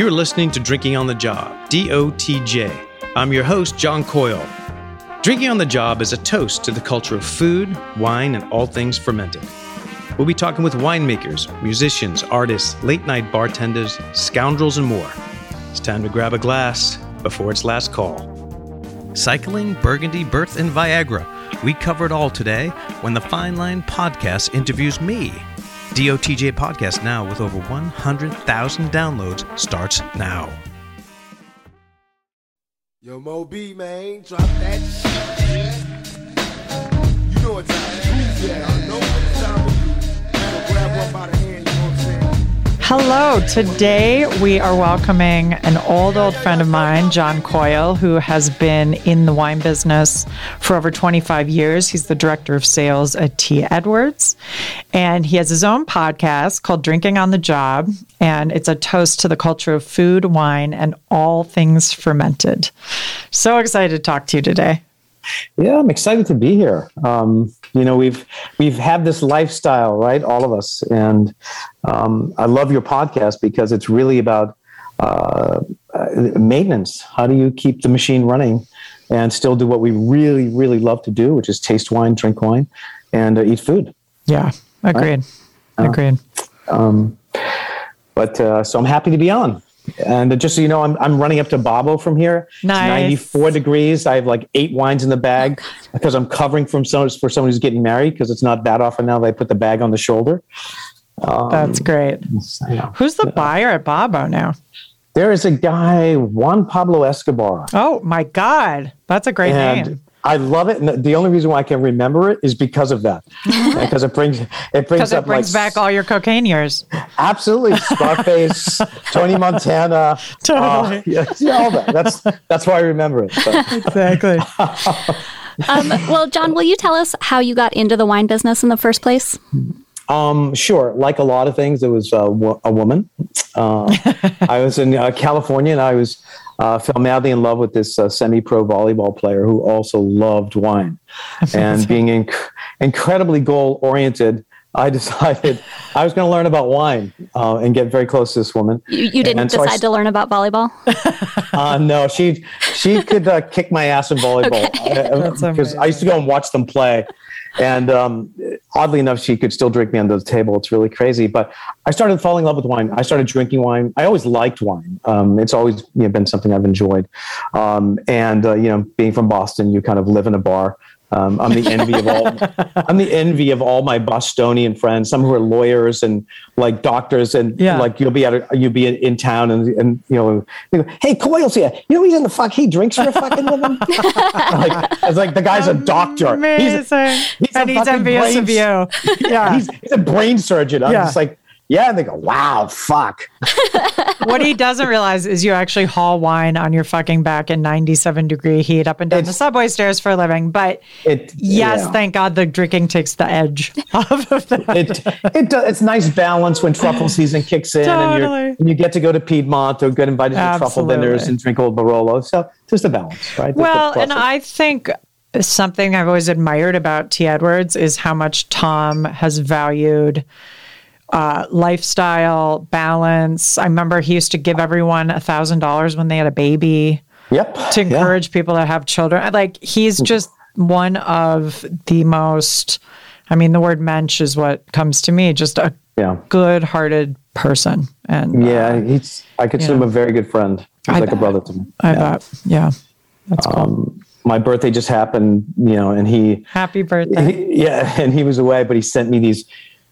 You're listening to Drinking on the Job, DOTJ. I'm your host, John Coyle. Drinking on the Job is a toast to the culture of food, wine, and all things fermented. We'll be talking with winemakers, musicians, artists, late night bartenders, scoundrels, and more. It's time to grab a glass before its last call. Cycling, Burgundy, birth, and Viagra. We cover it all today when the Fine Line Podcast interviews me. DOTJ Podcast now with over 100,000 downloads starts now. Yo, Mo B, man, drop that shit. You know what time it is. Yeah, I know what time it is. Grab one by the hand, Hello. Today we are welcoming an old, old friend of mine, John Coyle, who has been in the wine business for over 25 years. He's the director of sales at T. Edwards. And he has his own podcast called Drinking on the Job. And it's a toast to the culture of food, wine, and all things fermented. So excited to talk to you today. Yeah, I'm excited to be here. Um, you know, we've we've had this lifestyle, right? All of us, and um, I love your podcast because it's really about uh, uh, maintenance. How do you keep the machine running and still do what we really, really love to do, which is taste wine, drink wine, and uh, eat food. Yeah, agreed. Agreed. Um, but uh, so I'm happy to be on. And just so you know, I'm, I'm running up to Babbo from here. It's Nice. 94 degrees. I have like eight wines in the bag because I'm covering from someone for someone who's getting married because it's not that often now. They put the bag on the shoulder. Um, That's great. Who's the buyer at Bobo now? There is a guy, Juan Pablo Escobar. Oh my God. That's a great and name. I love it. And the only reason why I can remember it is because of that. Because it brings it brings up it brings like back all your cocaine years. Absolutely, Scarface, Tony Montana, Totally. uh, yeah, yeah, all that. That's that's why I remember it. So, Exactly. Um, well, John, will you tell us how you got into the wine business in the first place? um, sure, like a lot of things, it was uh, wo- a woman. Uh, I was in uh, California, and I was uh, fell madly in love with this uh, semi-pro volleyball player who also loved wine, and being inc- incredibly goal-oriented. I decided I was going to learn about wine uh, and get very close to this woman. You, you didn't And so I decide to learn about volleyball? Uh, no, she she could uh, kick my ass in volleyball That's because I used to go and watch them play. And um, oddly enough, she could still drink me under the table. It's really crazy. But I started falling in love with wine. I started drinking wine. I always liked wine. Um, it's always you know, been something I've enjoyed. Um, and uh, you know, being from Boston, you kind of live in a bar. Um, I'm the envy of all. I'm the envy of all my Bostonian friends. Some who are lawyers and like doctors, and Yeah. like you'll be at a, you'll be in, in town, and and you know, they go, hey, Coyle's here. You know he's in the fuck. He drinks for a fucking living. like it's like the guy's a doctor. He's, Amazing. he's a and he's fucking envious of brain- you. Yeah. he's, he's a brain surgeon. I'm Yeah. just like, yeah. And they go, wow, fuck. what he doesn't realize is you actually haul wine on your fucking back in 97 degree heat up and down the subway stairs for a living. But It yes, yeah. thank God the drinking takes the edge off of that. it it it's nice balance when truffle season kicks in and, Totally. you're, and you get to go to Piedmont or get invited to truffle dinners and drink old Barolo. So just a balance, right? The Well, and I think something I've always admired about T. Edwards is how much Tom has valued uh, lifestyle, balance. I remember he used to give everyone a thousand dollars when they had a baby yep to yeah. encourage people to have children. Like he's just one of the most. I mean, the word mensch is what comes to me. Just a Yeah. good-hearted person, and uh, Yeah, he's. I consider him a very good friend. He's I like a brother to me. I yeah. bet, yeah, that's cool. Um, my birthday just happened, you know, and he, Happy birthday! he, yeah, and he was away, but he sent me these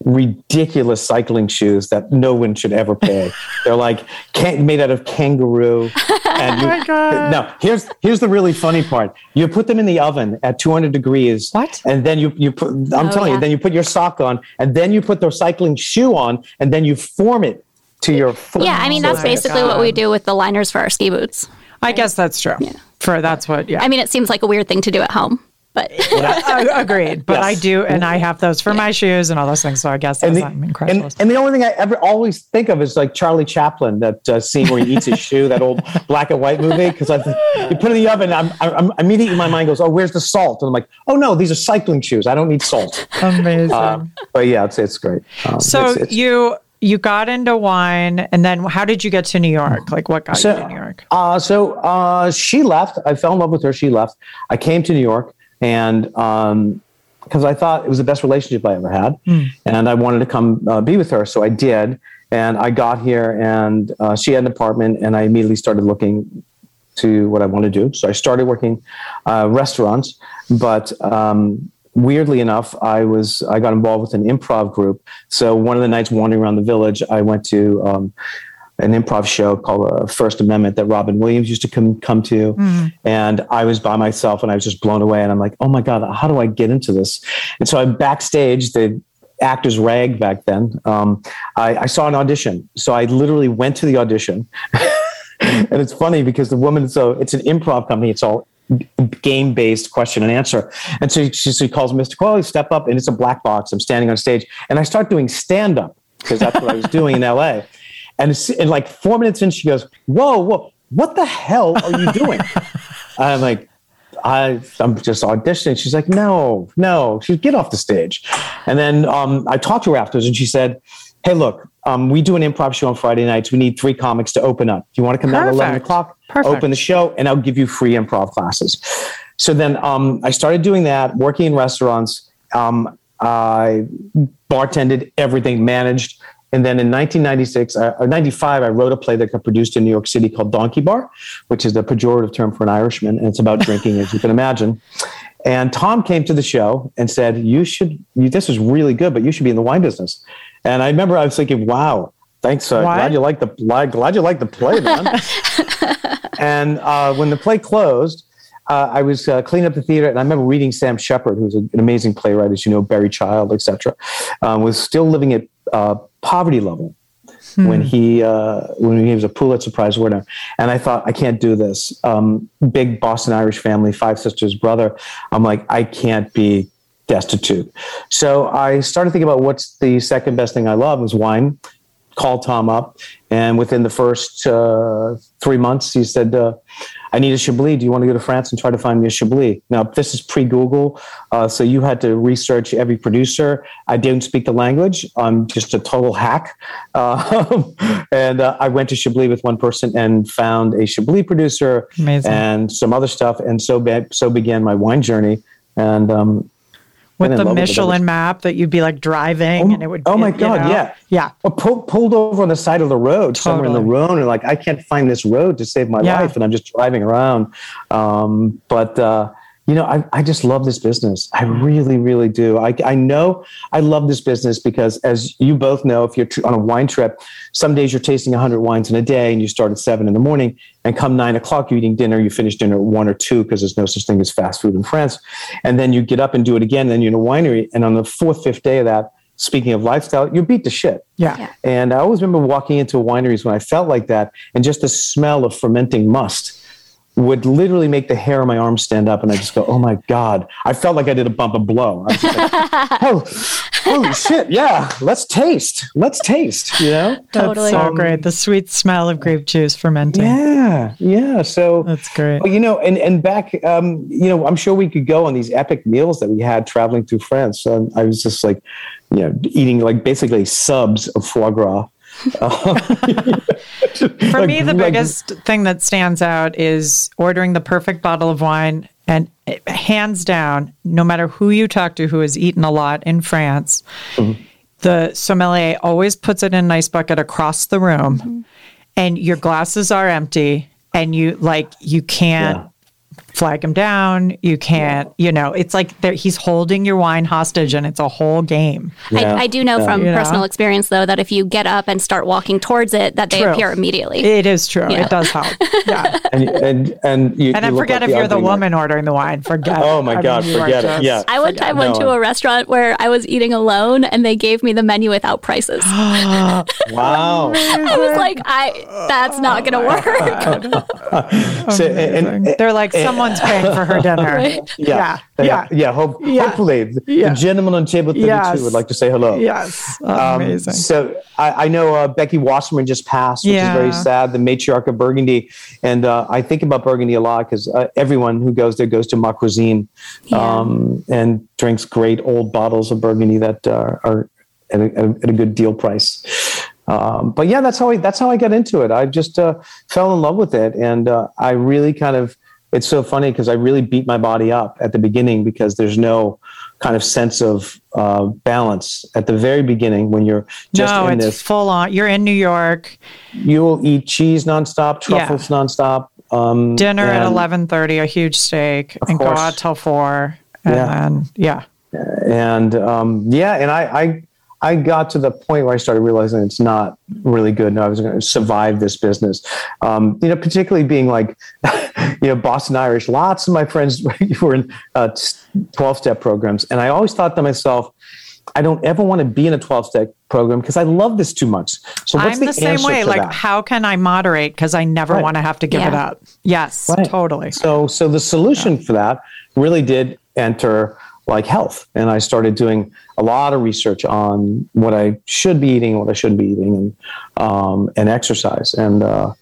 ridiculous cycling shoes that no one should ever pay. They're like can, made out of kangaroo. And you, Oh my God. No, here's here's the really funny part. You put them in the oven at 200 degrees. What? And then you you put. I'm Oh, telling yeah. you. Then you put your sock on, and then you put the cycling shoe on, and then you form it to your foot. Yeah, I mean, that's oh my basically what we do with the liners for our ski boots. I guess that's true. For that's what. Yeah, I mean, it seems like a weird thing to do at home, but I, agreed. But I do, and I have those for my shoes and all those things. So I guess And that's the, I'm incredible. and, and the only thing I ever always think of is like Charlie Chaplin, that uh, scene where he eats his shoe, that old black and white movie. Because I, you put it in the oven, I'm, I'm immediately my mind goes, "Oh, where's the salt?" And I'm like, "Oh no, these are cycling shoes. I don't need salt." Amazing. Uh, but yeah, it's it's great. Um, so it's, it's, you you got into wine, and then how did you get to New York? Like, what got So- you to New York? Uh, so uh, she left. I fell in love with her. She left. I came to New York, and because I thought it was the best relationship I ever had, and I wanted to come uh, be with her, so I did. And I got here, and uh, she had an apartment, and I immediately started looking to what I want to do. So I started working uh, restaurants, but um, weirdly enough, I was I got involved with an improv group. So one of the nights wandering around the village, I went to um, an improv show called uh, First Amendment that Robin Williams used to come come to, and I was by myself and I was just blown away. And I'm like, oh my god, how do I get into this? And so I'm backstage. The actors rag back then. Um, I, I saw an audition, so I literally went to the audition. and it's funny because the woman, so it's an improv company. It's all game based question and answer. And so she, she calls Mr. Qualley, step up, and it's a black box. I'm standing on stage, and I start doing stand up because that's what I was doing in LA. And, and like four minutes in, she goes, "Whoa, whoa, what the hell are you doing?" I'm like, I, I'm just auditioning. She's like, no, no. She's get off the stage. And then um, I talked to her afterwards, and she said, "Hey, look, um, we do an improv show on Friday nights. We need three comics to open up. Do you want to come down at eleven o'clock? Perfect. Open the show, and I'll give you free improv classes." So then um, I started doing that, working in restaurants. Um, I bartended everything, managed. And then in 1996 uh, or 95, I wrote a play that got produced in New York City called Donkey Bar, which is the pejorative term for an Irishman. And it's about drinking, as you can imagine. And Tom came to the show and said, You should, you, this is really good, but you should be in the wine business. And I remember I was thinking, Wow, thanks. Uh, glad you like the, glad glad you like the play, man. and uh, when the play closed, uh, I was uh, cleaning up the theater, and I remember reading Sam Shepard, who's an amazing playwright, as you know, Buried Child, etc., um, was still living at uh, poverty level when he uh, when he was a Pulitzer Prize winner. And I thought, I can't do this. Um, big Boston Irish family, five sisters, brother. I'm like, I can't be destitute. So I started thinking about what's the second best thing I love is wine. Called Tom up, and within the first uh, three months, he said, uh, "I need a Chablis. Do you want to go to France and try to find me a Chablis?" Now, this is pre-Google, uh, so you had to research every producer. I didn't speak the language. I'm just a total hack, uh, and uh, I went to Chablis with one person and found a Chablis producer Amazing. and some other stuff, and so be- so began my wine journey. And um, With the love with it ever Michelin map that you'd be like driving, Oh, and it would. Be, oh my God, know? yeah. yeah. Well, pull, pulled over on the side of the road somewhere in the Totally. Rhone, and like I can't find this road to save my Yeah. life, and I'm just driving around. Um, but uh, you know, I, I just love this business. I really, really do. I, I know I love this business because, as you both know, if you're tr- on a wine trip, some days you're tasting 100 wines in a day, and you start at seven in the morning, and come nine o'clock, you're eating dinner. You finish dinner at one or two because there's no such thing as fast food in France, and then you get up and do it again. And then you're in a winery, and on the fourth, fifth day of that. Speaking of lifestyle, you beat the shit. Yeah. Yeah. And I always remember walking into wineries when I felt like that, and just the smell of fermenting must would literally make the hair on my arm stand up, and I just go, "Oh my god!" I felt like I did a bump of blow. I was like, "Oh, holy shit! Yeah, let's taste. Let's taste." You know? Totally. That's so great. The sweet smell of grape juice fermenting. Yeah, yeah. So That's great. well, you know, and and back, um, you know, I'm sure we could go on these epic meals that we had traveling through France. Um, I was just like, you know, eating like basically subs of foie gras. For me, the biggest thing that stands out is ordering the perfect bottle of wine. And hands down, no matter who you talk to who has eaten a lot in France, Mm-hmm. the sommelier always puts it in a nice bucket across the room, and your glasses are empty, and you like you can't Yeah. Flag him down. You can't, you know, it's like he's holding your wine hostage, and it's a whole game. Yeah. I, I do know from You know? personal experience, though, that if you get up and start walking towards it, that they True. appear immediately. It is true. Yeah. It does help. Yeah. and and and you, And then you look forget like if you're the ugly one. woman ordering the wine. Forget. Oh my God, you are forget it. just- Yeah. I one time went No, to a restaurant where I was eating alone and they gave me the menu without prices. Wow. I was like, I that's not gonna oh work. So, and, and- They're like, someone's paying for her dinner. Right. Yeah. yeah, Yeah. yeah. Hope, Yeah. Hopefully, the- Yeah. the gentleman on table 32 Yes. would like to say hello. Yes. Um, Amazing. So I, I know uh, Becky Wasserman just passed, which Yeah. is very sad, the matriarch of Burgundy. And uh, I think about Burgundy a lot because uh, everyone who goes there goes to Ma Cuisine um, and drinks great old bottles of Burgundy that uh, are at a, at a- at a good deal price. um, but yeah, that's how I that's how I got into it. I just uh, fell in love with it, and uh, I really kind of. It's so funny because I really beat my body up at the beginning because there's no kind of sense of uh, balance at the very beginning when you're just no, in it's this. full on. You're in New York. You will eat cheese nonstop, truffles nonstop. Um, Dinner at eleven thirty, a huge steak, and go out till four. And Yeah. then yeah. and um, yeah, and I, I I got to the point where I started realizing it's not really good. No, I was going to survive this business. Um, you know, particularly being like, you know, Boston Irish. Lots of my friends were in uh, twelve-step programs, and I always thought to myself. I don't ever want to be in a 12 step program because I love this too much. So what's I'm the, the, same answer way. Like, that? how can I moderate? Because I never Right. want to have to give it up. Yes, Right. totally. So, so the solution for that really did enter like health, and I started doing a lot of research on what I should be eating, what I shouldn't be eating, and um, and exercise. And uh,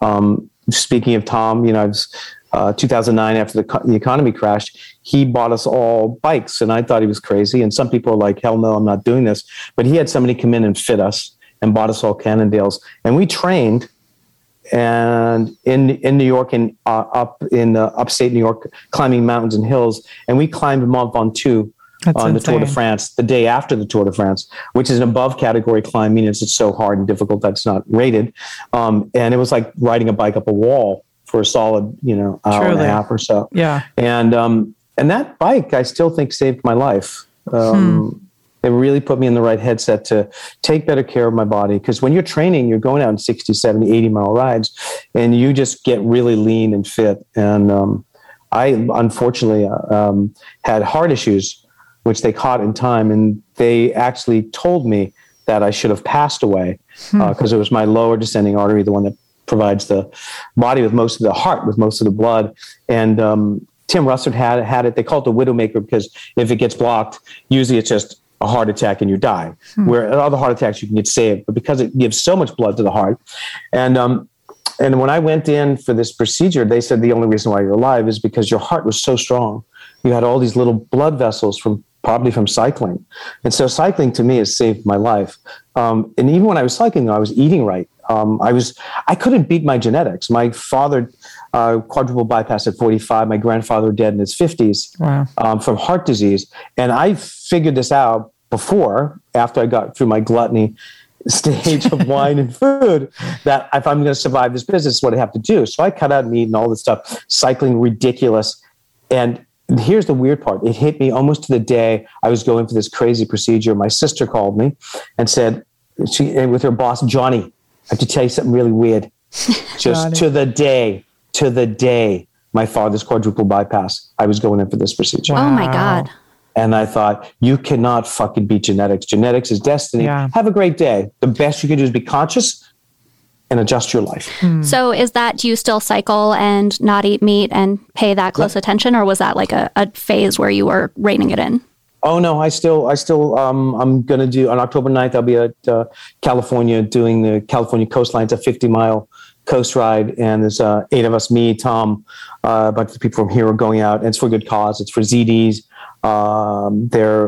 um, speaking of Tom, you know, I was. Uh, 2009, after the, the economy crashed, he bought us all bikes, and I thought he was crazy. And some people are like, "Hell no, I'm not doing this." But he had somebody come in and fit us and bought us all Cannondales, and we trained and in in New York and uh, up in uh, upstate New York, climbing mountains and hills, and we climbed Mont Ventoux That's on the Tour de. France the day after the Tour de France, which is an above category climb, meaning it's so hard and difficult that's not rated, um, and it was like riding a bike up a wall for a solid you know hour and a half or so Yeah. and um, and that bike I still think saved my life. Um, It really put me in the right headset to take better care of my body because when you're training, you're going out in 60, 70, 80 mile rides, and you just get really lean and fit. And um, I unfortunately uh, um, had heart issues, which they caught in time, and they actually told me that I should have passed away because it was my lower descending artery, the one that provides the body with most of the heart, with most of the blood. And um, Tim Russert had had it. They call it the widowmaker because if it gets blocked, usually it's just a heart attack and you die. Where at other heart attacks you can get saved, but because it gives so much blood to the heart, and um, and when I went in for this procedure, they said the only reason why you're alive is because your heart was so strong. You had all these little blood vessels from probably from cycling, and so cycling to me has saved my life. Um, and even when I was cycling, I was eating right. Um, I was I couldn't beat my genetics. My father uh, quadruple bypass at 45. My grandfather dead in his 50s Wow. um, from heart disease. And I figured this out before, after I got through my gluttony stage of wine and food, that if I'm going to survive this business, is what I have to do. So I cut out meat and all this stuff, cycling ridiculous. And here's the weird part it hit me almost to the day I was going for this crazy procedure. My sister called me and said, she, and with her boss, Johnny, I have to tell you something really weird. Just to the day, to the day, my father's quadruple bypass, I was going in for this procedure. Oh my God. And I thought, you cannot fucking beat genetics. Genetics is destiny. Yeah. Have a great day. The best you can do is be conscious and adjust your life. So is that, do you still cycle and not eat meat and pay that close attention? Or was that like a, a phase where you were reining it in? Oh no, I still, I still, um, I'm gonna do on October 9th, I'll be at uh, California doing the California coastline. It's a 50 mile coast ride, and there's uh, eight of us, me, Tom, uh, a bunch of people from here are going out. And it's for good cause. It's for ZDs. Um, their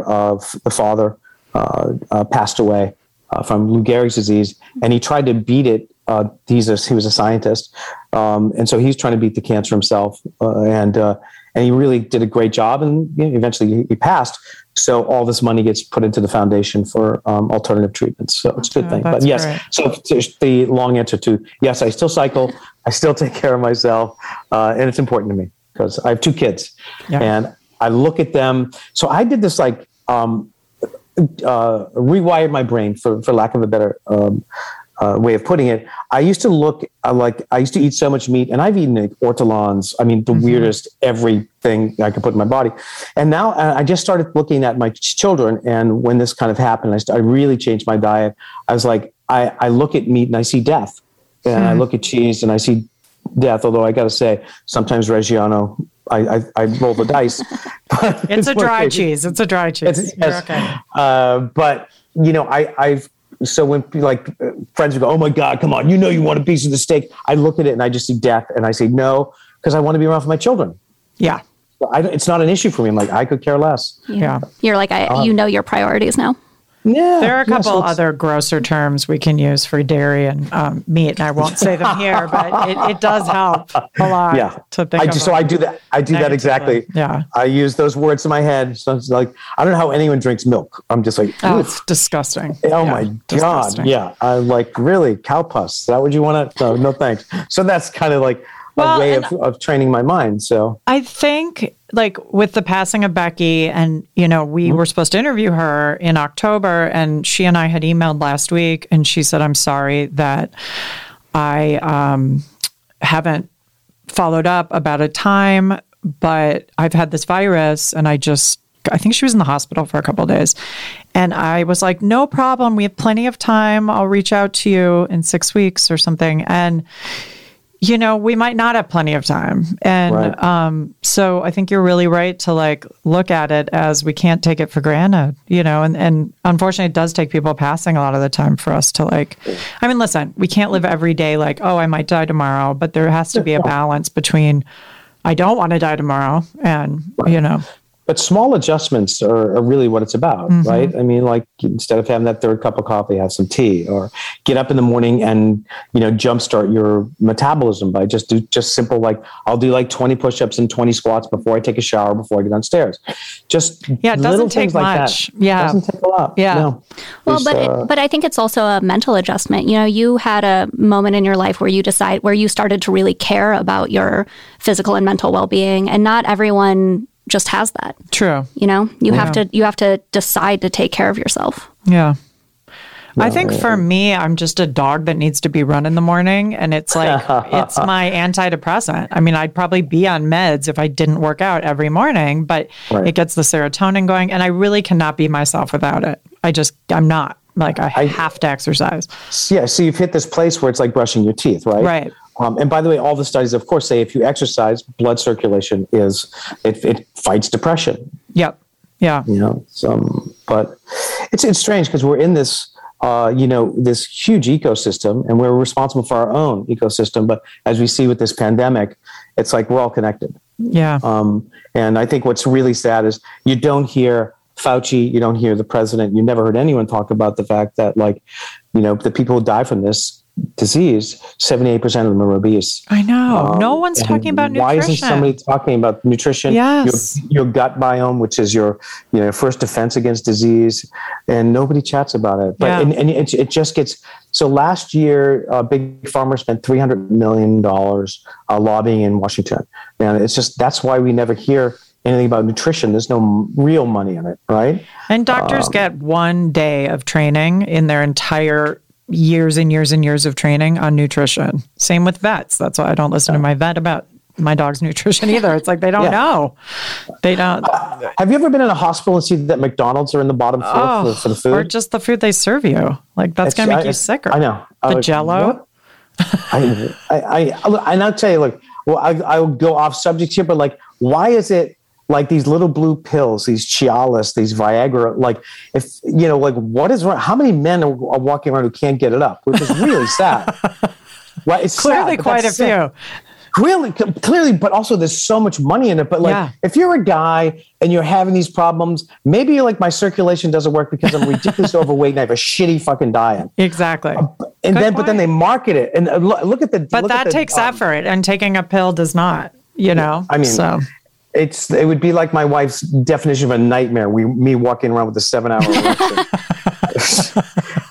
the father uh, uh, passed away uh, from Lou Gehrig's disease, and he tried to beat it. He's a, he was a scientist, um, and so he's trying to beat the cancer himself, and and he really did a great job. And you know, eventually, he, passed. So all this money gets put into the foundation for um, alternative treatments. So it's a good Oh, thing. But yes, great. so the long answer to yes, I still cycle. I still take care of myself, uh, and it's important to me because I have two kids, Yeah. and I look at them. So I did this like um, uh, rewired my brain, for for lack of a better um, uh, way of putting it. I used to look uh, like I used to eat so much meat, and I've eaten like, ortolans. I mean, the weirdest everything I could put in my body. And now uh, I just started looking at my ch- children, and when this kind of happened, I, st- I really changed my diet. I was like, I, I look at meat and I see death, and I look at cheese and I see death. Although I got to say, sometimes Reggiano, I, I, I roll the dice. But It's a dry cheese. It's a dry cheese. it's, You're yes. okay. Uh, but you know, I, I've so when like uh, friends would go, "Oh my God, come on! You know you want a piece of the steak." I look at it and I just see death, and I say no because I want to be around for my children. Yeah. I, it's not an issue for me. I'm like I could care less. Yeah. You're like, I, you know your priorities now. Yeah, There are a couple it's- other grosser terms we can use for dairy and um, meat, and I won't say them here, but it, it does help a lot Yeah, to think I do, so I do that. I do that exactly. Yeah. I use those words in my head. So it's like I don't know how anyone drinks milk. I'm just like, Oh, it's disgusting. Oh Yeah, my disgusting. god! Yeah, I'm like really cow pus. Is that what you want to? No, no thanks. So that's kind of like Well, a way of, of training my mind. So I think like with the passing of Becky and you know we Mm-hmm. were supposed to interview her in October and she and I had emailed last week and she said I'm sorry that I um haven't followed up about a time but I've had this virus and I just I think she was in the hospital for a couple of days. And I was like, no problem. We have plenty of time. I'll reach out to you in six weeks or something. And you know, we might not have plenty of time. And Right. um, so I think you're really right to like look at it as we can't take it for granted, you know, and, and unfortunately it does take people passing a lot of the time for us to like, I mean, listen, we can't live every day like, oh, I might die tomorrow, but there has to be a balance between I don't want to die tomorrow and, you know, but small adjustments are, are really what it's about, Mm-hmm. right? I mean, like instead of having that third cup of coffee, have some tea, or get up in the morning and you know jumpstart your metabolism by just do just simple like I'll do like twenty push-ups and twenty squats before I take a shower before I get downstairs. Just Yeah, it doesn't little take things like much. That. Yeah. doesn't take a lot. Yeah. No. Well, but uh, it, but I think it's also a mental adjustment. You know, you had a moment in your life where you decide where you started to really care about your physical and mental well being, and not everyone just has that. true. You know, you have to you have to decide to take care of yourself. Yeah. I think for me, I'm just a dog that needs to be run in the morning. And it's like, it's my antidepressant. I mean, I'd probably be on meds if I didn't work out every morning, but Right. it gets the serotonin going. And I really cannot be myself without it. I just, I'm not. Like, I, have to exercise. yeah, so you've hit this place where it's like brushing your teeth, right? Right. Um, and by the way, all the studies, of course, say if you exercise, blood circulation is it, it fights depression. Yep. Yeah. You know, so, but it's it's strange because we're in this. Uh, you know this huge ecosystem, and we're responsible for our own ecosystem. But as we see with this pandemic, it's like we're all connected. Yeah. Um, and I think what's really sad is you don't hear Fauci, you don't hear the president, you never heard anyone talk about the fact that, like, you know, the people who die from this disease, 78% of them are obese. I know. no one's Um, talking about why nutrition. isn't somebody talking about nutrition? Yes. Your, your gut biome, which is your you know first defense against disease, and nobody chats about it. But Yeah. and, and it, it just gets so. Last year, uh, Big Pharma spent three hundred million dollars uh, lobbying in Washington. And it's just that's why we never hear anything about nutrition. There's no real money in it, right? And doctors Um, get one day of training in their entire years and years and years of training on nutrition. Same with vets. That's why I don't listen to my vet about my dog's nutrition either. It's like they don't Yeah. know. They don't. Have you ever been in a hospital and see that McDonald's are in the bottom floor Oh, for, for the food? or just the food they serve you. Like that's going to make I- you sicker. I know. I The Jello. I, I, I, and I'll tell you, look, well, I, I'll go off subject here, but like, why is it like these little blue pills, these Cialis, these Viagra? Like, if you know, like, what is wrong? How many men are, are walking around who can't get it up? Which is really sad. Right? It's Clearly, sad, quite a few. Clearly, clearly, but also there's so much money in it. But like, Yeah. if you're a guy and you're having these problems, maybe like my circulation doesn't work because I'm ridiculously overweight and I have a shitty fucking diet. Exactly. And Good then, but then they market it, and uh, look, look at the. But look at that the, takes um, effort, and taking a pill does not. You know. I mean, so It's it would be like my wife's definition of a nightmare. We me walking around with a seven hour.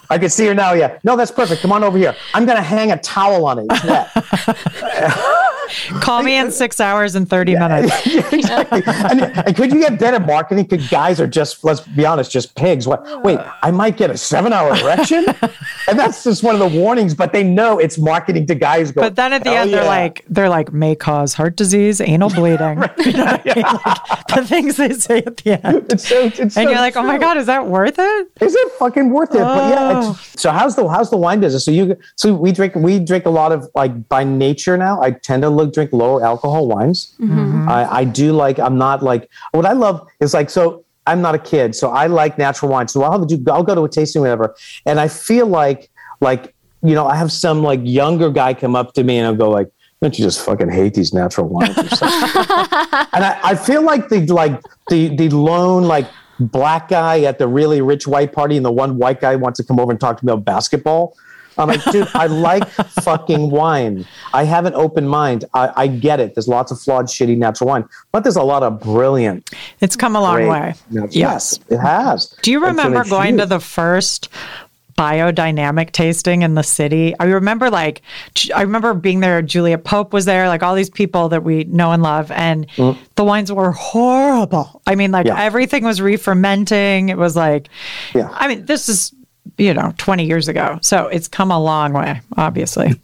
I can see her now. Yeah, no, that's perfect. Come on over here. I'm gonna hang a towel on it. call me in six hours and thirty minutes. Yeah, exactly. and, and could you get better marketing? Because guys are just, let's be honest, just pigs. What? Wait, I might get a seven-hour erection, and that's just one of the warnings. But they know it's marketing to guys. Going, But then at the "Hell end, they're like, they're like, may cause heart disease, anal bleeding. You know I mean? Like, the things they say at the end. It's so, it's And so you're like, oh my. God, is that worth it? Is it fucking worth it? But yeah. Oh. So how's the how's the wine business? So you so we drink we drink a lot of like by nature now. I tend to drink lower alcohol wines. Mm-hmm. I, I do like. I'm not like what I love is like so. I'm not a kid, so I like natural wine. So I'll do. I'll go to a tasting whatever, and I feel like like you know I have some like younger guy come up to me and I'll go like. Don't you just fucking hate these natural wines? or and I, I feel like the like the the lone like black guy at the really rich white party, and the one white guy wants to come over and talk to me about basketball. I'm like, dude, I like fucking wine. I have an open mind. I, I, get it. There's lots of flawed, shitty natural wine, but there's a lot of brilliant. It's come a long way. Yes. yes, it has. Do you remember going to the first biodynamic tasting in the city. I remember like I remember being there. Julia Pope was there, like all these people that we know and love, and mm. the wines were horrible. I mean, like yeah. everything was re-fermenting. It was like, yeah. I mean, this is you know 20 years ago, so it's come a long way, obviously.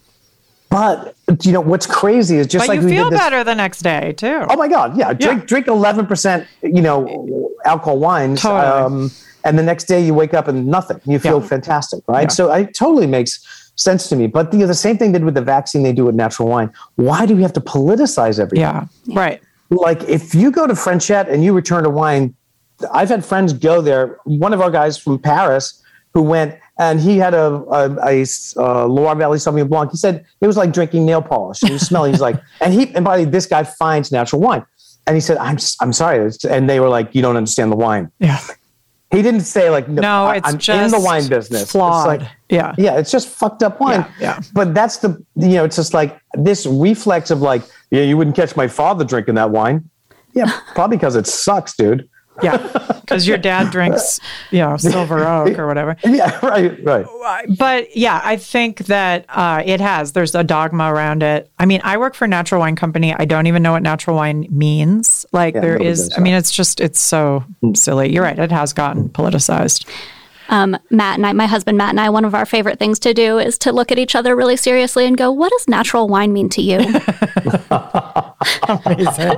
But you know what's crazy is just but like you feel better the next day too. Oh my god, yeah! Drink yeah. drink eleven percent, you know, alcohol wines. Totally. Um, and the next day you wake up and nothing. You feel yeah. fantastic, right? Yeah. So it totally makes sense to me. But the, the same thing did with the vaccine they do with natural wine. Why do we have to politicize everything? Yeah, right. Like if you go to Frenchette and you return to wine, I've had friends go there. One of our guys from Paris who went and he had a, a, a, a Loire Valley Sauvignon Blanc. He said it was like drinking nail polish. He was smelling. He's like, and he and by the way, this guy finds natural wine. And he said, "I'm I'm sorry," and they were like, "You don't understand the wine." Yeah. He didn't say like no, I, it's I'm just in the wine business. Flawed. It's like, yeah, yeah, it's just fucked up wine. Yeah, yeah, But that's the you know, it's just like this reflex of like, yeah, you wouldn't catch my father drinking that wine. Yeah, probably because it sucks, dude. Yeah, because your dad drinks, you know, silver oak or whatever. Yeah, right, right. But yeah, I think that uh, it has. There's a dogma around it. I mean, I work for a natural wine company. I don't even know what natural wine means. Like yeah, there is. I mean, it's just it's so silly. You're right. It has gotten politicized. Um, Matt and I, my husband Matt and I, one of our favorite things to do is to look at each other really seriously and go, "What does natural wine mean to you?" Amazing,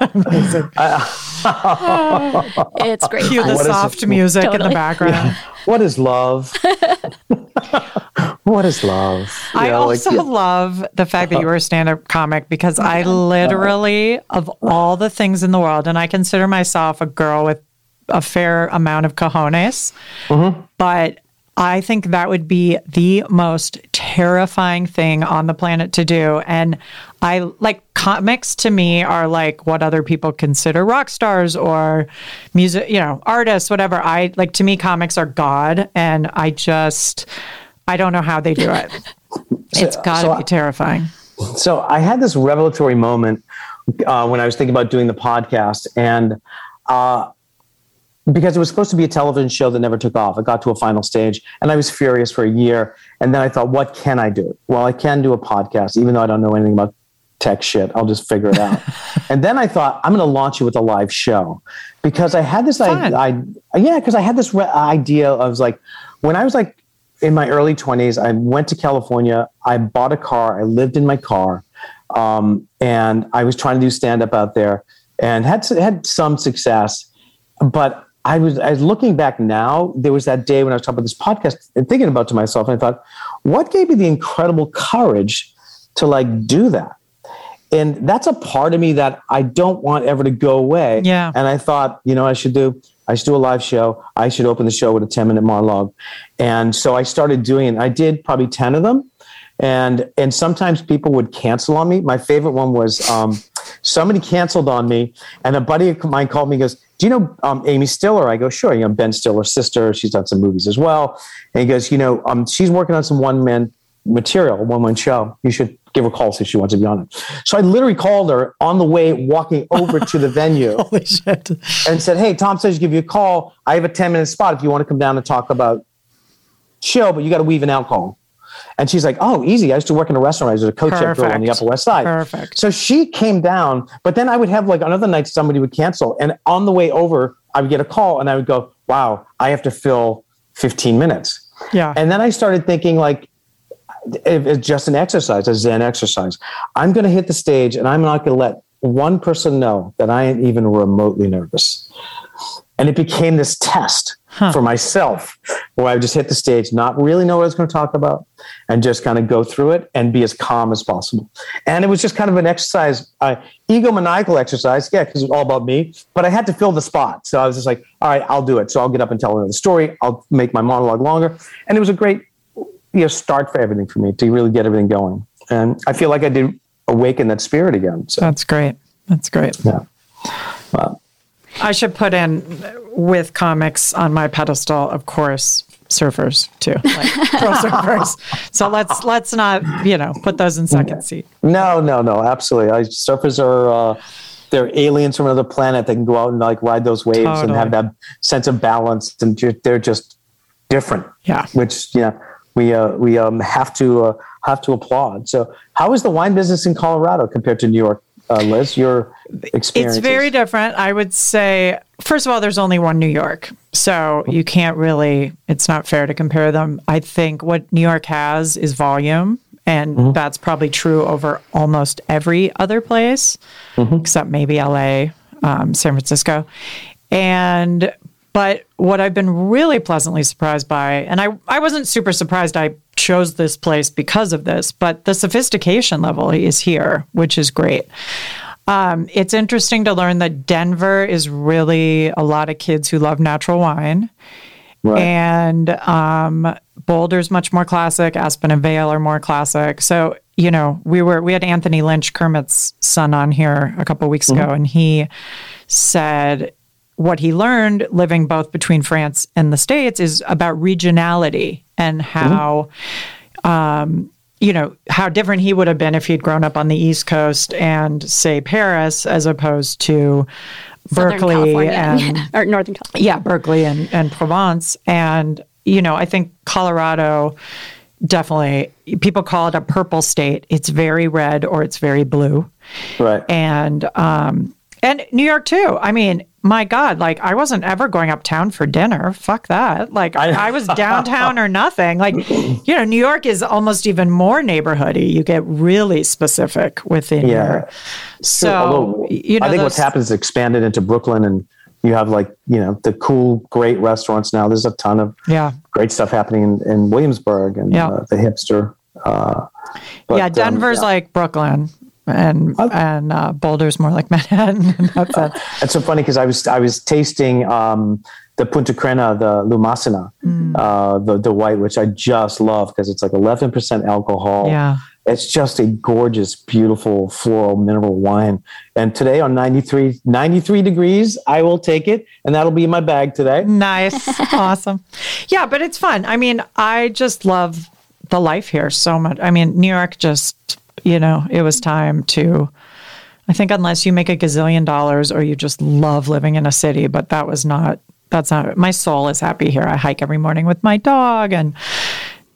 amazing. it's great. Cue the soft music totally. in the background. Yeah. What is love? what is love? You I know, also like, yeah. love the fact that you are a stand-up comic because I literally, of all the things in the world, and I consider myself a girl with a fair amount of cojones. Mm-hmm. But I think that would be the most terrifying thing on the planet to do. And I like comics to me are like what other people consider rock stars or music, you know, artists, whatever. I like to me, comics are God. And I just, I don't know how they do it. It's got to so be terrifying. So I had this revelatory moment uh, when I was thinking about doing the podcast. And, uh, because it was supposed to be a television show that never took off. It got to a final stage and I was furious for a year. And then I thought, what can I do? Well, I can do a podcast, even though I don't know anything about tech shit. I'll just figure it out. and then I thought, I'm going to launch it with a live show because I had this, I, I, yeah, because I had this re- idea of like, when I was like in my early 20s, I went to California, I bought a car, I lived in my car, um, and I was trying to do stand up out there and had, had some success. But I was, I was looking back now. There was that day when I was talking about this podcast and thinking about to myself, and I thought, what gave me the incredible courage to like do that? And that's a part of me that I don't want ever to go away. Yeah. And I thought, you know, I should do, I should do a live show. I should open the show with a 10 minute monologue. And so I started doing it. I did probably 10 of them. And, and sometimes people would cancel on me. My favorite one was um, somebody canceled on me, and a buddy of mine called me and goes, do you know um, Amy Stiller? I go, sure. You know, Ben Stiller's sister. She's done some movies as well. And he goes, you know, um, she's working on some one man material, one man show. You should give her a call, see if she wants to be on it. So I literally called her on the way walking over to the venue. And said, hey, Tom says you give you a call. I have a 10 minute spot if you want to come down and talk about show, but you got to weave in alcohol. And she's like, oh, easy. I used to work in a restaurant. I was a coach chef girl on the Upper West Side. Perfect. So she came down, but then I would have like another night somebody would cancel. And on the way over, I would get a call and I would go, wow, I have to fill 15 minutes. Yeah. And then I started thinking like, it's just an exercise, a Zen exercise. I'm going to hit the stage and I'm not going to let one person know that I ain't even remotely nervous. And it became this test huh. for myself where I would just hit the stage, not really know what I was going to talk about, and just kind of go through it and be as calm as possible. And it was just kind of an exercise, uh, egomaniacal exercise. Yeah, because it was all about me, but I had to fill the spot. So I was just like, all right, I'll do it. So I'll get up and tell another story. I'll make my monologue longer. And it was a great you know, start for everything for me to really get everything going. And I feel like I did awaken that spirit again. So that's great. That's great. Yeah. Well, I should put in with comics on my pedestal, of course, surfers too, like pro surfers. So let's let's not you know put those in second seat. No, no, no, absolutely. I, surfers are uh, they're aliens from another planet. They can go out and like ride those waves and have that sense of balance, and ju- they're just different. Yeah. which yeah, we uh, we um, have to uh, have to applaud. So, how is the wine business in Colorado compared to New York, uh, Liz? Your experience? It's very different. I would say, first of all, there's only one New York. So you can't really, it's not fair to compare them. I think what New York has is volume. And that's probably true over almost every other place, except maybe LA, um, San Francisco. And, but what I've been really pleasantly surprised by, and I, I wasn't super surprised I chose this place because of this, but the sophistication level is here, which is great. Um, it's interesting to learn that Denver is really a lot of kids who love natural wine. Right. And um, Boulder's much more classic. Aspen and Vail are more classic. So you know, we were we had Anthony Lynch, Kermit's son, on here a couple weeks ago, and he said what he learned living both between France and the States is about regionality and how um, you know, how different he would have been if he'd grown up on the East Coast and, say, Paris, as opposed to Southern Berkeley California and or Northern California. yeah, Berkeley and, and Provence. And, you know, I think Colorado definitely, people call it a purple state. It's very red or it's very blue. right. And, um, and New York too. I mean, my God, like I wasn't ever going uptown for dinner. Fuck that. Like I, was downtown or nothing. Like, you know, New York is almost even more neighborhoody. You get really specific within Yeah. your. So, Although, you know, I think those- what's happened is expanded into Brooklyn, and you have like you know the cool, great restaurants now. There's a ton of Yeah. great stuff happening in, in Williamsburg and Yeah. uh, the hipster. Uh, but, yeah, um, Denver's yeah. like Brooklyn, and and uh, Boulder's more like Manhattan. that's. It's so funny because I was I was tasting um, the Punta Crena, the Lumassina, Mm. uh, the the white, which I just love because it's like 11 percent alcohol. Yeah. It's just a gorgeous, beautiful floral mineral wine. And today on 93, 93 degrees, I will take it, and that'll be in my bag today. Nice, awesome. Yeah, but it's fun. I mean, I just love the life here so much. I mean, New York just, you know, it was time to. I think unless you make a gazillion dollars or you just love living in a city, but that was not. That's not. My soul is happy here. I hike every morning with my dog, and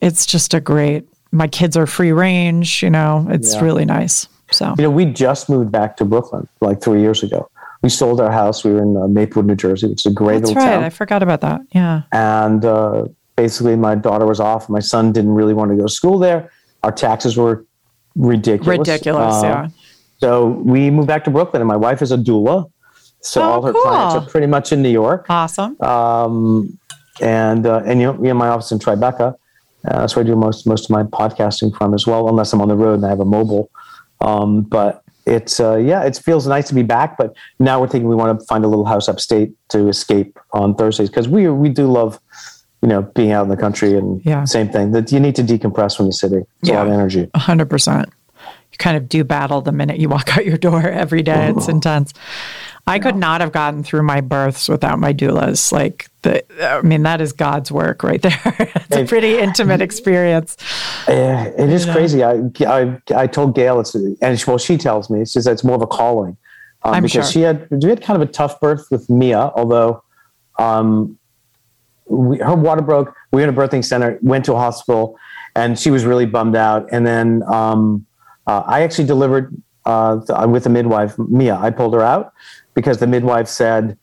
it's just a great. My kids are free range. You know, it's Yeah. really nice. So You know, we just moved back to Brooklyn like three years ago. We sold our house. We were in uh, Maplewood, New Jersey, which is a great that's little right. town. I forgot about that. Yeah. and uh, basically my daughter was off my son didn't really want to go to school there our taxes were ridiculous Ridiculous. Uh, yeah. so we moved back to brooklyn and my wife is a doula so Oh, all her cool. clients are pretty much in new york Awesome. um, and uh, and you know, we have my office in tribeca uh, that's where i do most most of my podcasting from as well unless i'm on the road and i have a mobile um, but it's uh, yeah it feels nice to be back but now we're thinking we want to find a little house upstate to escape on thursdays because we we do love you know being out in the country and Yeah. same thing that you need to decompress from the city it's a lot of energy A hundred percent. You kind of do battle the minute you walk out your door every day. It's intense. I could not have gotten through my births without my doulas. Like the, I mean, that is God's work right there. it's a pretty intimate experience. Yeah, it is crazy. I, I I told Gail it's and she, well she tells me she says it's more of a calling um, I'm because sure. she had we had kind of a tough birth with Mia, although um, we, her water broke. We were in a birthing center, went to a hospital, and she was really bummed out. And then um, uh, I actually delivered uh, th- with the midwife, Mia. I pulled her out because the midwife said.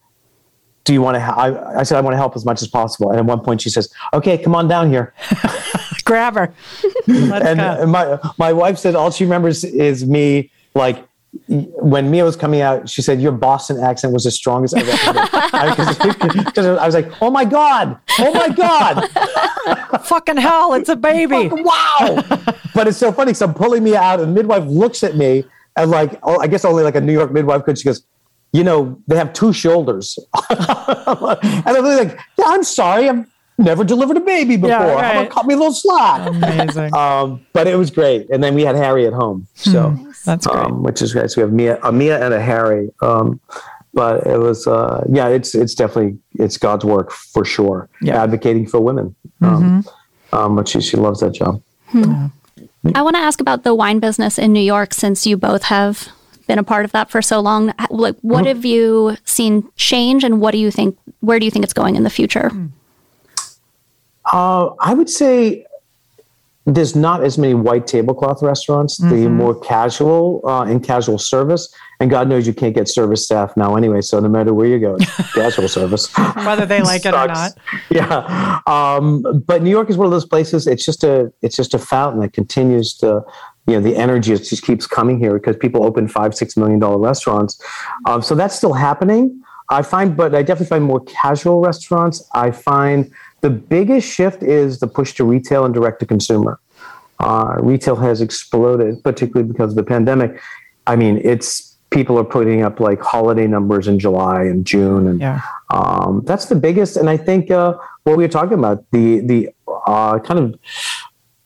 Do you want to? Ha-? I, I said I want to help as much as possible. And at one point, she says, "Okay, come on down here." Grab her. Let's and, go. and my my wife said all she remembers is me like when Mia was coming out. She said your Boston accent was the strongest I've ever heard. Because I was like, oh my god, oh my god, Fucking hell, it's a baby. wow! but it's so funny. So I'm pulling Mia out, and the midwife looks at me and like, oh, I guess only like a New York midwife could. She goes. You know, they have two shoulders. and I'm like, yeah, I'm sorry. I've never delivered a baby before. Yeah, How about cut me a little slack? Amazing. Um, but it was great. And then we had Harry at home. So, That's great. um, which is great. So we have Mia, a Mia and a Harry. Um, but it was uh, yeah, it's it's definitely it's God's work for sure. Yeah. Advocating for women. Um, um, but she she loves that job. Yeah, I want to ask about the wine business in New York since you both have been a part of that for so long. Like, what have you seen change, and what do you think? Where do you think it's going in the future? Uh, I would say there's not as many white tablecloth restaurants. The more casual uh, and casual service, and God knows you can't get service staff now anyway. So no matter where you go, it's casual service. Whether they like it or not. Yeah, um, but New York is one of those places. It's just a it's just a fountain that continues to. You know the energy it just keeps coming here because people open five six million dollar restaurants, um, so that's still happening. I find, but I definitely find more casual restaurants. I find the biggest shift is the push to retail and direct to consumer. Uh, retail has exploded, particularly because of the pandemic. I mean, it's people are putting up like holiday numbers in July and June, and Yeah. um, that's the biggest. And I think uh, what we were talking about the the uh, kind of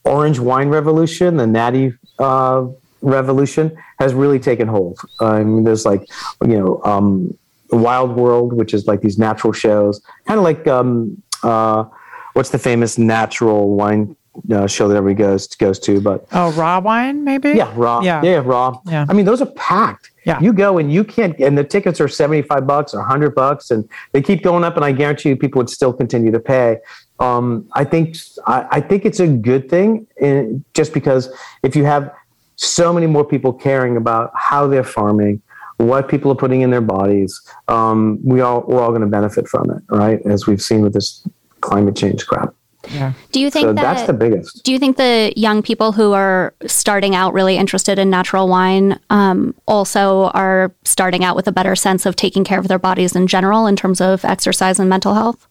orange wine revolution, the natty uh, revolution, has really taken hold. I mean, there's like you know um, Wild World, which is like these natural shows, kind of like um, uh, what's the famous natural wine uh, show that everybody goes goes to, but Oh, raw wine, maybe? yeah, raw. Yeah. Yeah, raw. Yeah. I mean, those are packed. Yeah. You go and you can't, and the tickets are 75 bucks or 100 bucks, and they keep going up, and I guarantee you people would still continue to pay. Um, I think I, I think it's a good thing, eh, just because if you have so many more people caring about how they're farming, what people are putting in their bodies, um, we all we're all going to benefit from it, right? As we've seen with this climate change crap. Yeah. Do you think So that? that's the biggest. do you think the young people who are starting out really interested in natural wine um, also are starting out with a better sense of taking care of their bodies in general in terms of exercise and mental health?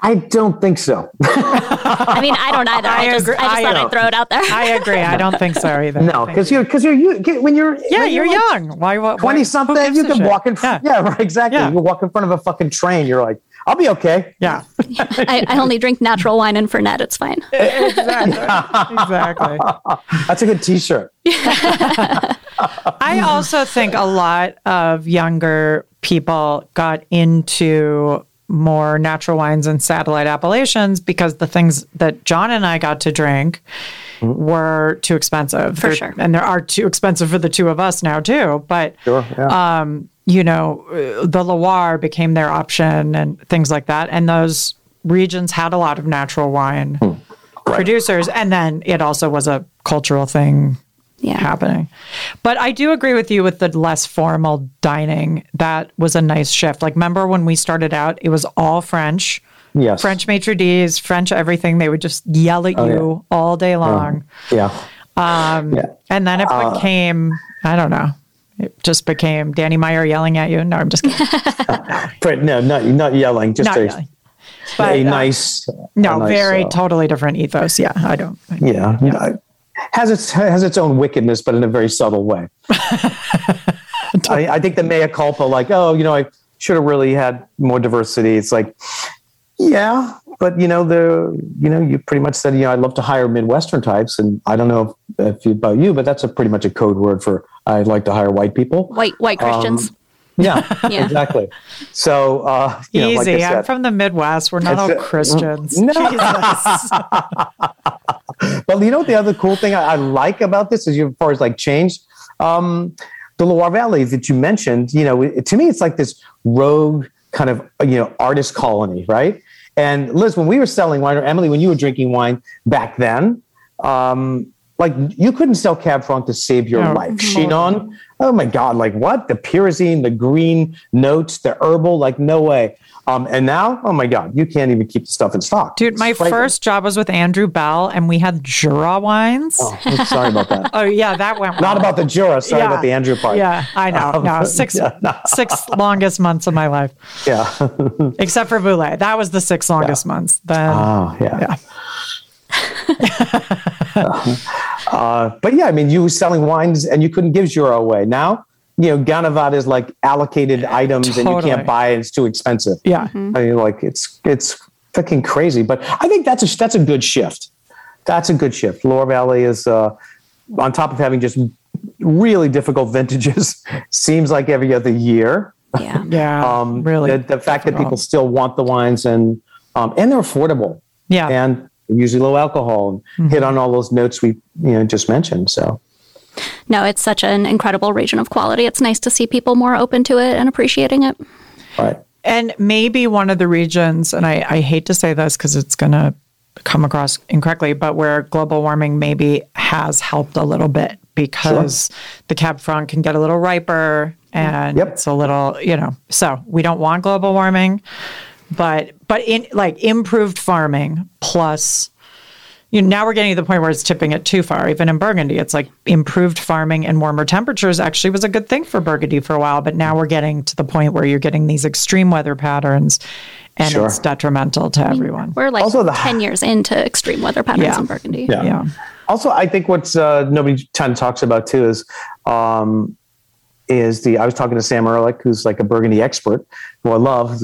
I don't think so. I mean, I don't either. I, I just, agree. I just I thought know. I'd throw it out there. I agree. I don't think so either. No, because you. you're because you're you when you're Yeah, when you're like young. Why? Why twenty who something. You a can shit? walk in. Yeah. Front, yeah. right. Exactly. Yeah. You walk in front of a fucking train. You're like, I'll be okay. Yeah. I, I only drink natural wine and Fernet. It's fine. exactly. exactly. That's a good T-shirt. I also think a lot of younger people got into more natural wines and satellite appellations because the things that John and I got to drink were too expensive. For They're- sure. And they are too expensive for the two of us now, too. But Sure. Yeah. um, you know, uh, the Loire became their option and things like that. And those regions had a lot of natural wine producers. And then it also was a cultural thing Yeah. happening. But I do agree with you with the less formal dining. That was a nice shift. Like, remember when we started out, it was all French. yes. French maitre d's, French everything. They would just yell at you all day long. Yeah. Um, Yeah. And then it Uh, became, I don't know, it just became Danny Meyer yelling at you. No, I'm just kidding. No, not not yelling. Just Not a, yelling. But, a uh, nice. no, a nice, very uh, totally different ethos. Yeah, I don't. yeah. Uh, Has its has its own wickedness, but in a very subtle way. I, I think the mea culpa, like, oh, you know, I should have really had more diversity. It's like, yeah, but you know, the you know, you pretty much said, you know, I'd love to hire Midwestern types, and I don't know if, if you, about you, but that's a pretty much a code word for I'd like to hire white people. White white Christians. Um, Yeah, Yeah. exactly. So, uh, you know, like I Easy. I'm from the Midwest. We're not all Christians. No. But you know what the other cool thing I, I like about this is, as far as like change, um, the Loire Valley that you mentioned. You know, it, to me, it's like this rogue kind of you know artist colony, right? And Liz, when we were selling wine, or Emily, when you were drinking wine back then, um, like you couldn't sell Cab Franc to save your No. life. Chinon, oh my God, like what? The pyrazine, the green notes, the herbal, like no way. Um, and now, oh my God, you can't even keep the stuff in stock. Dude, my It's frightening. first job was with Andrew Bell, and we had Jura wines. Oh, sorry about that. Oh yeah, that went well. Not about the Jura. Sorry Yeah. about the Andrew part. Yeah, I know. Um, No, six yeah, no. six longest months of my life, Yeah. except for Bouley. That was the six longest months. Then, oh, yeah. yeah. Uh, but yeah, I mean, you were selling wines and you couldn't give Jura away. Now, you know, Ganevat is like allocated items and you can't buy it. It's too expensive. Yeah. I mean, like it's it's fucking crazy. But I think that's a that's a good shift. That's a good shift. Loire Valley is uh, on top of having just really difficult vintages seems like every other year. Yeah. Yeah. Um, really. the, the fact that people still want the wines and um, and they're affordable yeah. and usually low alcohol and mm-hmm. hit on all those notes we you know just mentioned. So No, it's such an incredible region of quality. It's nice to see people more open to it and appreciating it. right. And maybe one of the regions, and I, I hate to say this because it's going to come across incorrectly, but where global warming maybe has helped a little bit because the Cab Franc can get a little riper and Yep. it's a little, you know, so we don't want global warming, but but in like improved farming plus you know, now we're getting to the point where it's tipping it too far. Even in Burgundy, it's like improved farming and warmer temperatures actually was a good thing for Burgundy for a while. But now we're getting to the point where you're getting these extreme weather patterns, and Sure. it's detrimental to everyone. We're like Also the- 10 years into extreme weather patterns Yeah. in Burgundy. Yeah. Yeah, Also, I think what's uh, nobody kind of talks about too is um, is the I was talking to Sam Ehrlich, who's like a Burgundy expert, who I love.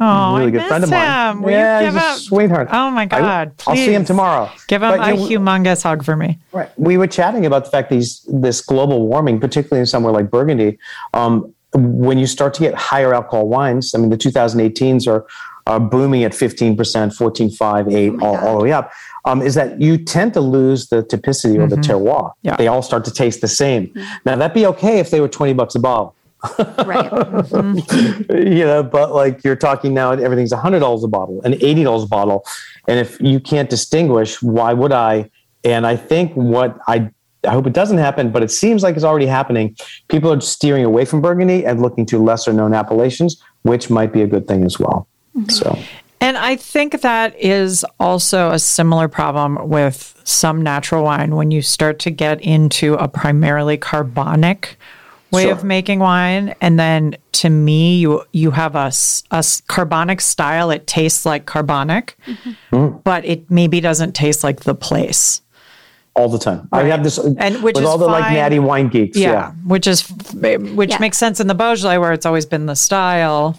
A Oh, really I good friend of mine. him. Will yeah, he's a him- sweetheart. Oh my God! I'll see him tomorrow. Give him But, a you know, humongous hug for me. Right. We were chatting about the fact these this global warming, particularly in somewhere like Burgundy, um, when you start to get higher alcohol wines, I mean, the 2018s are, are booming at 15%, 14, 5, 8, all, all the way up, um, is that you tend to lose the typicity or the terroir. Yeah. They all start to taste the same. Now, that'd be okay if they were 20 bucks a bottle. Right. Mm-hmm. you know, but like you're talking now, everything's hundred dollars a bottle and eighty dollars a bottle, and if you can't distinguish, why would I? And I think what I I hope it doesn't happen, but it seems like it's already happening. People are steering away from Burgundy and looking to lesser known appellations, which might be a good thing as well. Mm-hmm. So And I think that is also a similar problem with some natural wine when you start to get into a primarily carbonic way Sure. of making wine. And then to me you you have a, a carbonic style. It tastes like carbonic mm-hmm. mm. but it maybe doesn't taste like the place. All the time, I have this uh, And which with is all the like natty wine geeks. yeah, Yeah, which is which Yeah. makes sense in the Beaujolais where it's always been the style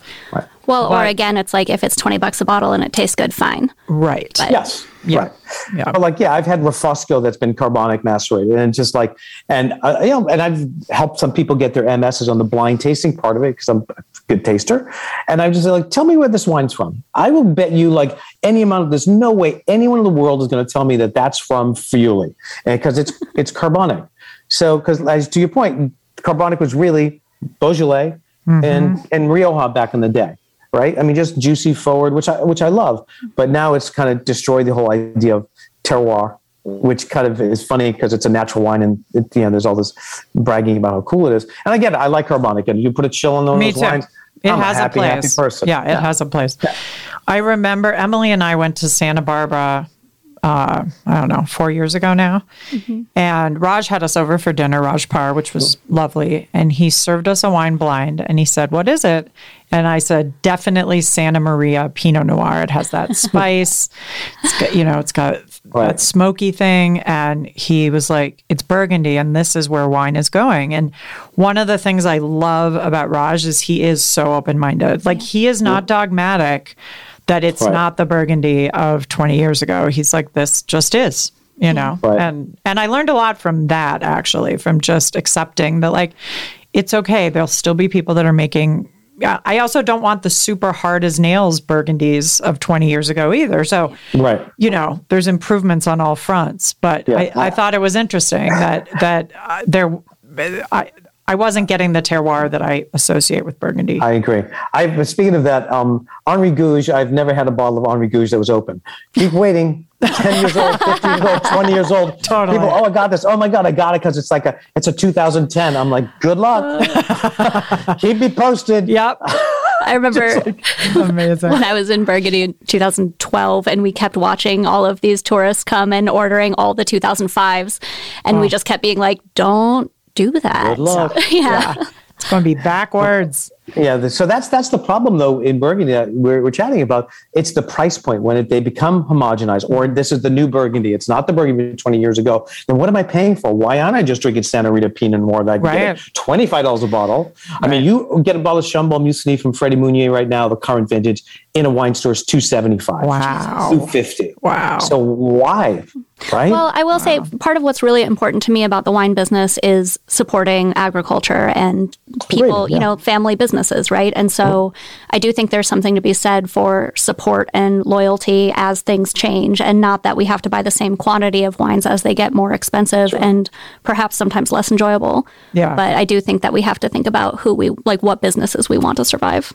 Well, or again, it's like if it's 20 bucks a bottle and it tastes good, fine. right Yes. Yeah. Right. Yeah. But like, yeah, I've had Refosco that's been carbonic macerated, and just like, and uh, you know, and I've helped some people get their MSs on the blind tasting part of it because I'm a good taster, and I'm just like, tell me where this wine's from. I will bet you like any amount. of There's no way anyone in the world is going to tell me that that's from Friuli, because it's it's carbonic. So, because as to your point, carbonic was really Beaujolais and and Rioja back in the day right? I mean, just juicy forward, which I which I love. But now it's kind of destroyed the whole idea of terroir, which kind of is funny because it's a natural wine, and it, you know, there's all this bragging about how cool it is. And again. I like carbonic, and you put a chill on those Me too. wines. It I'm has a happy, a happy place. person. Yeah, it has a place. I remember Emily and I went to Santa Barbara. Uh, I don't know, four years ago now, and Raj had us over for dinner. Raj Parr, which was lovely, and he served us a wine blind, and he said, "What is it?" And I said, "Definitely Santa Maria Pinot Noir. It has that spice. it's got, you know, it's got Right. that smoky thing." And he was like, "It's Burgundy, and this is where wine is going." And one of the things I love about Raj is he is so open minded. Like he is not dogmatic that it's Right. not the Burgundy of 20 years ago. He's like, this just is, you know? Right. And and I learned a lot from that actually, from just accepting that like it's okay. There'll still be people that are making I also don't want the super hard as nails burgundies of 20 years ago either. So, Right. you know, there's improvements on all fronts. But Yeah. I, I thought it was interesting that that uh, there, I I wasn't getting the terroir that I associate with Burgundy. I agree. I speaking of that, um, Henri Gouge. I've never had a bottle of Henri Gouge that was open. Keep waiting. Ten years old, fifteen years old, twenty years old. Totally. People, oh, I got this. Oh my god, I got it because it's like a, it's a 2010. I'm like, good luck. Keep me posted. yep, I remember amazing. when I was in Burgundy in 2012 and we kept watching all of these tourists come and ordering all the 2005s. And we just kept being like, don't do that. Good luck. yeah. It's going to be backwards. Yeah, the, so that's that's the problem though in Burgundy that we're, we're chatting about. It's the price point when it, they become homogenized, or this is the new Burgundy. It's not the Burgundy twenty years ago. Then what am I paying for? Why aren't I just drinking Santa Rita Pinot Noir that Right. get twenty five dollars a bottle? I mean, you get a bottle of Chambolle-Musigny from Freddie Mugnier right now, the current vintage in a wine store is two seventy five. Wow. two fifty. Wow. So why? Right? Well, I will say part of what's really important to me about the wine business is supporting agriculture and people, yeah. you know, family businesses, right? And so I do think there's something to be said for support and loyalty as things change and not that we have to buy the same quantity of wines as they get more expensive and perhaps sometimes less enjoyable. Yeah. But I do think that we have to think about who we like what businesses we want to survive.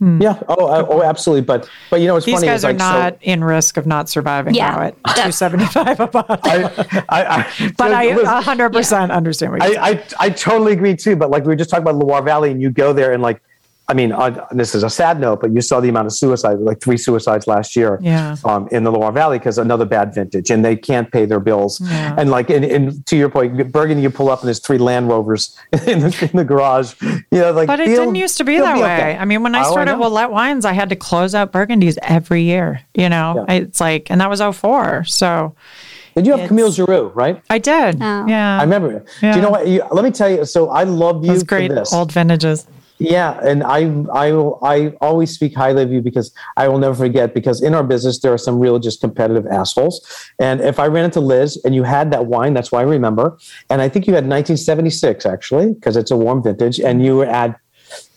Yeah. Oh, uh, oh, absolutely. But but you know, what's These funny guys is are like so- not in risk of not surviving Yeah. now at 275 a bottle. I, I, I, but I 100% understand what you're I, I, I totally agree too. But like we were just talking about Loire Valley, and you go there and like, I mean, uh, this is a sad note, but you saw the amount of suicides, like three suicides last year, Yeah. um, in the Loire Valley because another bad vintage, and they can't pay their bills. Yeah. And like, in, in, to your point, Burgundy, you pull up and there's three Land Rovers in the, in the garage. You know, like, But it didn't used to be they'll that way. okay. I mean, when I Oh, started know. Willette Wines, I had to close out Burgundies every year. You know, Yeah. it's like, and that was 04. So Did you have it's- Camille Giroux, right? I did. Oh. Yeah. I remember. Yeah. Do you know what? You, let me tell you. So I love you Those for great this. old vintages. Yeah, and I I I always speak highly of you because I will never forget because in our business there are some real just competitive assholes. And if I ran into Liz and you had that wine, that's why I remember. And I think you had 1976 actually because it's a warm vintage, and you were at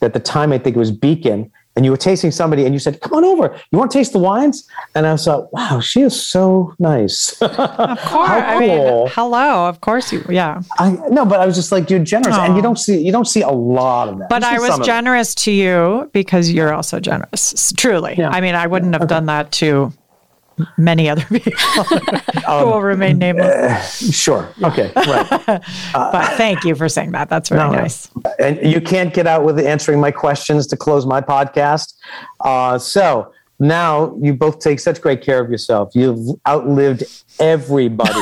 at the time I think it was Beacon. And you were tasting somebody, and you said, "Come on over. You want to taste the wines?" And I thought, "Wow, she is so nice." Of course. I mean, hello. Of course you, yeah. I no, but I was just like, "You're generous," and you don't see you don't see a lot of that. But I was some of it. generous to you because you're also generous. Truly. Yeah. I mean, I wouldn't have done that to many other people Um, who will remain nameless. Sure. Okay. Right. but thank you for saying that. That's very No, no. nice. and you can't get out with answering my questions to close my podcast. Uh, so now you both take such great care of yourself. You've outlived everybody.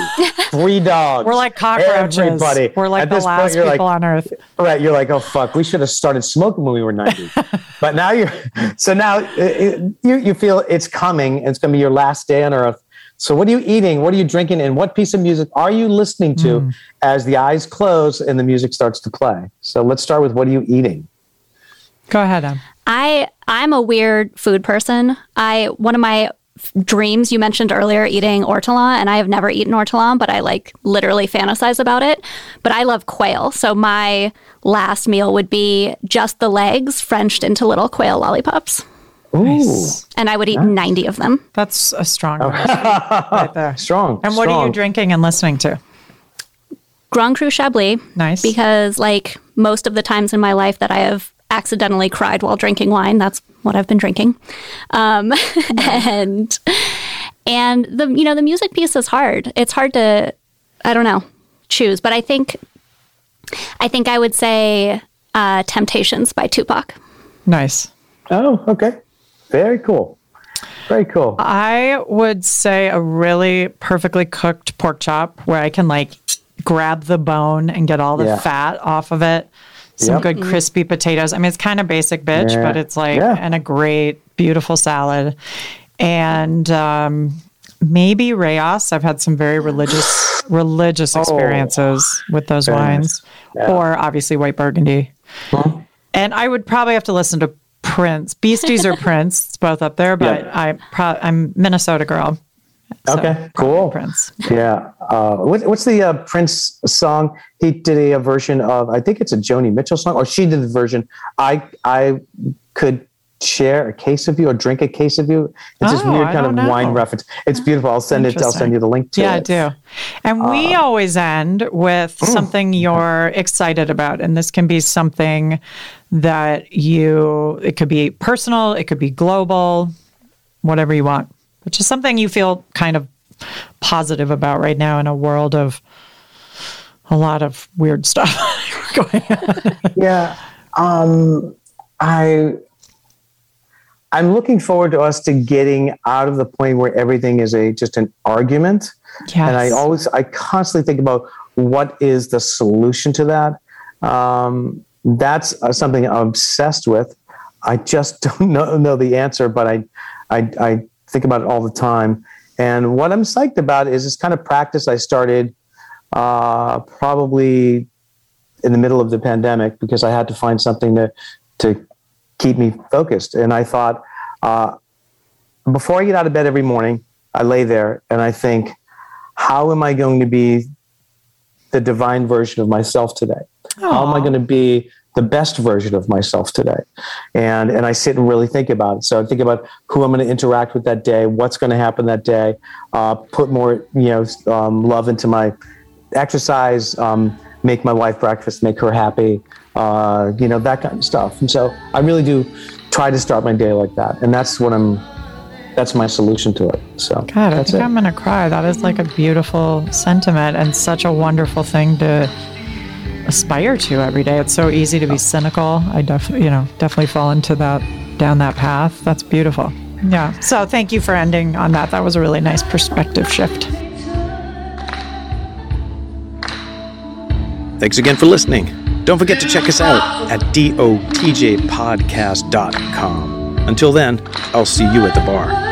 Three dogs. We're like cockroaches. Everybody. We're like At the this point, last you're people like, on earth. Right. You're like, oh fuck, we should have started smoking when we were 90. but now you're so now uh, uh, you you feel it's coming. And it's going to be your last day on earth. So what are you eating? What are you drinking? And what piece of music are you listening to Hmm. as the eyes close and the music starts to play? So let's start with what are you eating? Go ahead, Em. I I'm a weird food person. I one of my f- dreams you mentioned earlier eating ortolan and I have never eaten ortolan but I like literally fantasize about it. But I love quail. So my last meal would be just the legs frenched into little quail lollipops. Ooh, And I would eat 90 of them. That's a strong oh. one right there. strong. And what are you drinking and listening to? Grand Cru Chablis Nice. because like most of the times in my life that I have accidentally cried while drinking wine, that's what I've been drinking. Um, and and the you know the music piece is hard. It's hard to I don't know choose, but I think I think I would say uh, Temptations by Tupac. nice. Oh, okay. Very cool. Very cool. I would say a really perfectly cooked pork chop where I can like grab the bone and get all the Yeah. fat off of it. Some Yep. good crispy potatoes. I mean, it's kind of basic bitch, Yeah. but it's like, Yeah. and a great, beautiful salad. And um, maybe Rayas. I've had some very religious, religious experiences with those Oh. Wines, Yeah. Or obviously white Burgundy. And I would probably have to listen to Prince. Beasties or Prince, it's both up there, but Yeah. I pro- I'm Minnesota girl. So Okay, cool. Prince. Yeah. Uh, what, what's the uh, Prince song? He did a, a version of, I think it's a Joni Mitchell song, or she did the version. I I could share a case of you or drink a case of you. It's this Oh, weird I kind of know. wine reference. It's beautiful. I'll send it. I'll send you the link to yeah, it. Yeah, I do. And we Uh, always end with mm. something you're excited about. And this can be something that you, it could be personal, it could be global, whatever you want, but is something you feel kind of positive about right now in a world of a lot of weird stuff going on. Yeah. Um, I I'm looking forward to us to getting out of the point where everything is a just an argument. And I always I constantly think about what is the solution to that. Um, that's uh, something I'm obsessed with. I just don't know, know the answer, but I, I, I think about it all the time. And what I'm psyched about is this kind of practice I started uh, probably in the middle of the pandemic because I had to find something to to keep me focused. And I thought, uh, before I get out of bed every morning, I lay there and I think, how am I going to be the divine version of myself today? Aww. How am I going to be the best version of myself today? And and I sit and really think about it. So I think about who I'm going to interact with that day, what's going to happen that day, uh, put more you know um, love into my exercise, um, make my wife breakfast, make her happy, uh, you know that kind of stuff. And so I really do try to start my day like that, and that's what I'm that's my solution to it. So God, I think it. I'm gonna cry. That is like a beautiful sentiment and such a wonderful thing to aspire to every day. It's so easy to be cynical. I definitely, you know, definitely fall into that down that path. That's beautiful. Yeah. So thank you for ending on that. That was a really nice perspective shift. Thanks again for listening. Don't forget to check us out at dotjpodcast.com. Until then, I'll see you at the bar.